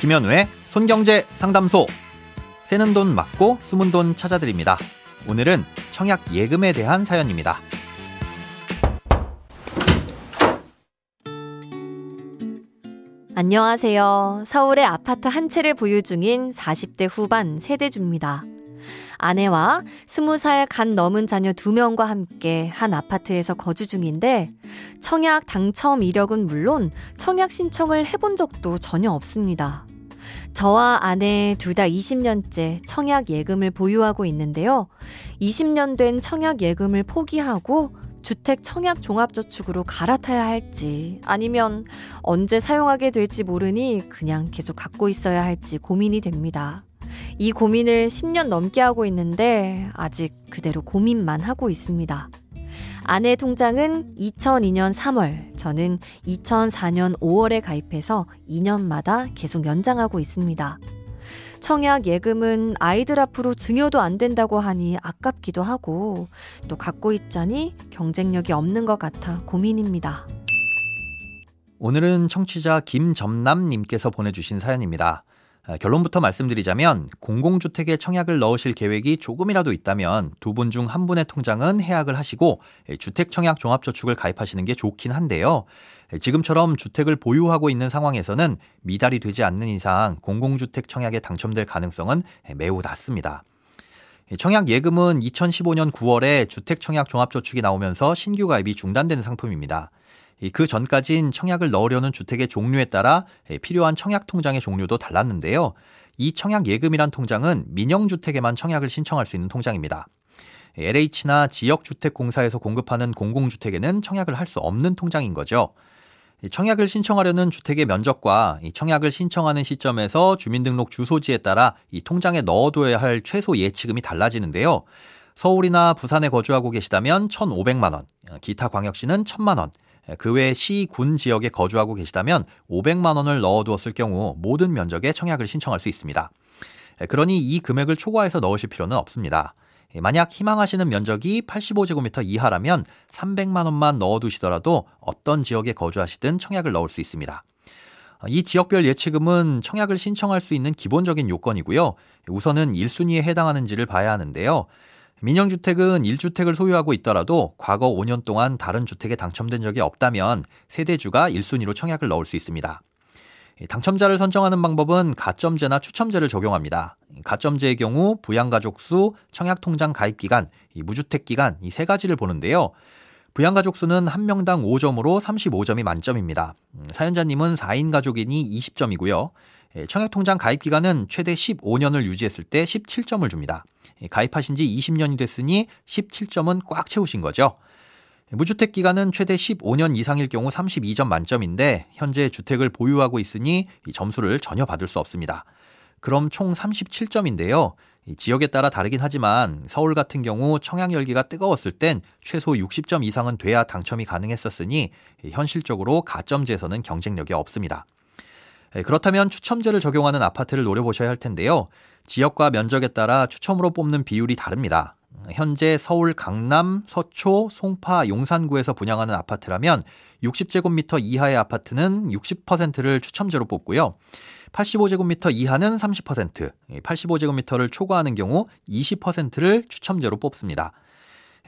김현우의 손경제 상담소. 새는 돈 맞고 숨은 돈 찾아드립니다. 오늘은 청약 예금에 대한 사연입니다. 안녕하세요. 서울의 아파트 한 채를 보유 중인 40대 후반 세대주입니다. 아내와 20살 간 넘은 자녀 2명과 함께 한 아파트에서 거주 중인데 청약 당첨 이력은 물론 청약 신청을 해본 적도 전혀 없습니다. 저와 아내 둘 다 20년째 청약 예금을 보유하고 있는데요. 20년 된 청약 예금을 포기하고 주택 청약 종합저축으로 갈아타야 할지 아니면 언제 사용하게 될지 모르니 그냥 계속 갖고 있어야 할지 고민이 됩니다. 이 고민을 10년 넘게 하고 있는데 아직 그대로 고민만 하고 있습니다. 아내 통장은 2002년 3월, 저는 2004년 5월에 가입해서 2년마다 계속 연장하고 있습니다. 청약 예금은 아이들 앞으로 증여도 안 된다고 하니 아깝기도 하고 또 갖고 있자니 경쟁력이 없는 것 같아 고민입니다. 오늘은 청취자 김점남님께서 보내주신 사연입니다. 아, 결론부터 말씀드리자면 공공주택에 청약을 넣으실 계획이 조금이라도 있다면 두 분 중 한 분의 통장은 해약을 하시고 예, 주택청약 종합저축을 가입하시는 게 좋긴 한데요. 예, 지금처럼 주택을 보유하고 있는 상황에서는 미달이 되지 않는 이상 공공주택 청약에 당첨될 가능성은 예, 매우 낮습니다. 청약 예금은 2015년 9월에 주택 청약 종합저축이 나오면서 신규 가입이 중단되는 상품입니다. 그 전까진 청약을 넣으려는 주택의 종류에 따라 필요한 청약 통장의 종류도 달랐는데요. 이 청약 예금이란 통장은 민영 주택에만 청약을 신청할 수 있는 통장입니다. LH나 지역주택공사에서 공급하는 공공주택에는 청약을 할 수 없는 통장인 거죠. 청약을 신청하려는 주택의 면적과 청약을 신청하는 시점에서 주민등록 주소지에 따라 이 통장에 넣어둬야 할 최소 예치금이 달라지는데요. 서울이나 부산에 거주하고 계시다면 1,500만 원, 기타 광역시는 1,000만 원, 그 외 시, 군 지역에 거주하고 계시다면 500만 원을 넣어두었을 경우 모든 면적에 청약을 신청할 수 있습니다. 그러니 이 금액을 초과해서 넣으실 필요는 없습니다. 만약 희망하시는 면적이 85제곱미터 이하라면 300만 원만 넣어두시더라도 어떤 지역에 거주하시든 청약을 넣을 수 있습니다. 이 지역별 예치금은 청약을 신청할 수 있는 기본적인 요건이고요. 우선은 1순위에 해당하는지를 봐야 하는데요. 민영주택은 1주택을 소유하고 있더라도 과거 5년 동안 다른 주택에 당첨된 적이 없다면 세대주가 1순위로 청약을 넣을 수 있습니다. 당첨자를 선정하는 방법은 가점제나 추첨제를 적용합니다. 가점제의 경우 부양가족 수, 청약통장 가입 기간, 무주택 기간 이 세 가지를 보는데요. 부양가족 수는 한 명당 5점으로 35점이 만점입니다. 사연자님은 4인 가족이니 20점이고요. 예, 청약통장 가입 기간은 최대 15년을 유지했을 때 17점을 줍니다. 예, 가입하신 지 20년이 됐으니 17점은 꽉 채우신 거죠. 예, 무주택 기간은 최대 15년 이상일 경우 32점 만점인데 현재 주택을 보유하고 있으니 점수를 전혀 받을 수 없습니다. 그럼 총 37점인데요. 지역에 따라 다르긴 하지만 서울 같은 경우 청약 열기가 뜨거웠을 땐 최소 60점 이상은 돼야 당첨이 가능했었으니 현실적으로 가점제에서는 경쟁력이 없습니다. 예, 그렇다면 추첨제를 적용하는 아파트를 노려보셔야 할 텐데요. 지역과 면적에 따라 추첨으로 뽑는 비율이 다릅니다. 현재 서울 강남, 서초, 송파, 용산구에서 분양하는 아파트라면 60제곱미터 이하의 아파트는 60%를 추첨제로 뽑고요. 85제곱미터 이하는 30%, 85제곱미터를 초과하는 경우 20%를 추첨제로 뽑습니다.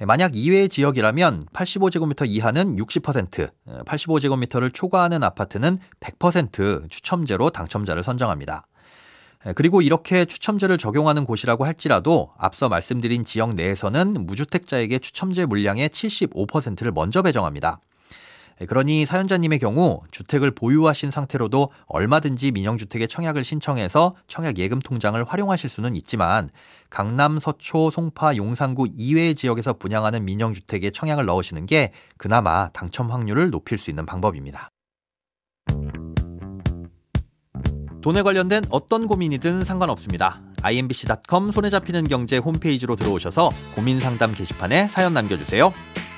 예, 만약 이외의 지역이라면 85제곱미터 이하는 60%, 85제곱미터를 초과하는 아파트는 100% 추첨제로 당첨자를 선정합니다. 예, 그리고 이렇게 추첨제를 적용하는 곳이라고 할지라도 앞서 말씀드린 지역 내에서는 무주택자에게 추첨제 물량의 75%를 먼저 배정합니다. 예, 그러니 사연자님의 경우 주택을 보유하신 상태로도 얼마든지 민영주택에 청약을 신청해서 청약 예금 통장을 활용하실 수는 있지만 강남, 서초, 송파, 용산구 이외의 지역에서 분양하는 민영주택에 청약을 넣으시는 게 그나마 당첨 확률을 높일 수 있는 방법입니다. 돈에 관련된 어떤 고민이든 상관없습니다. imbc.com 손에 잡히는 경제 홈페이지로 들어오셔서 고민 상담 게시판에 사연 남겨주세요.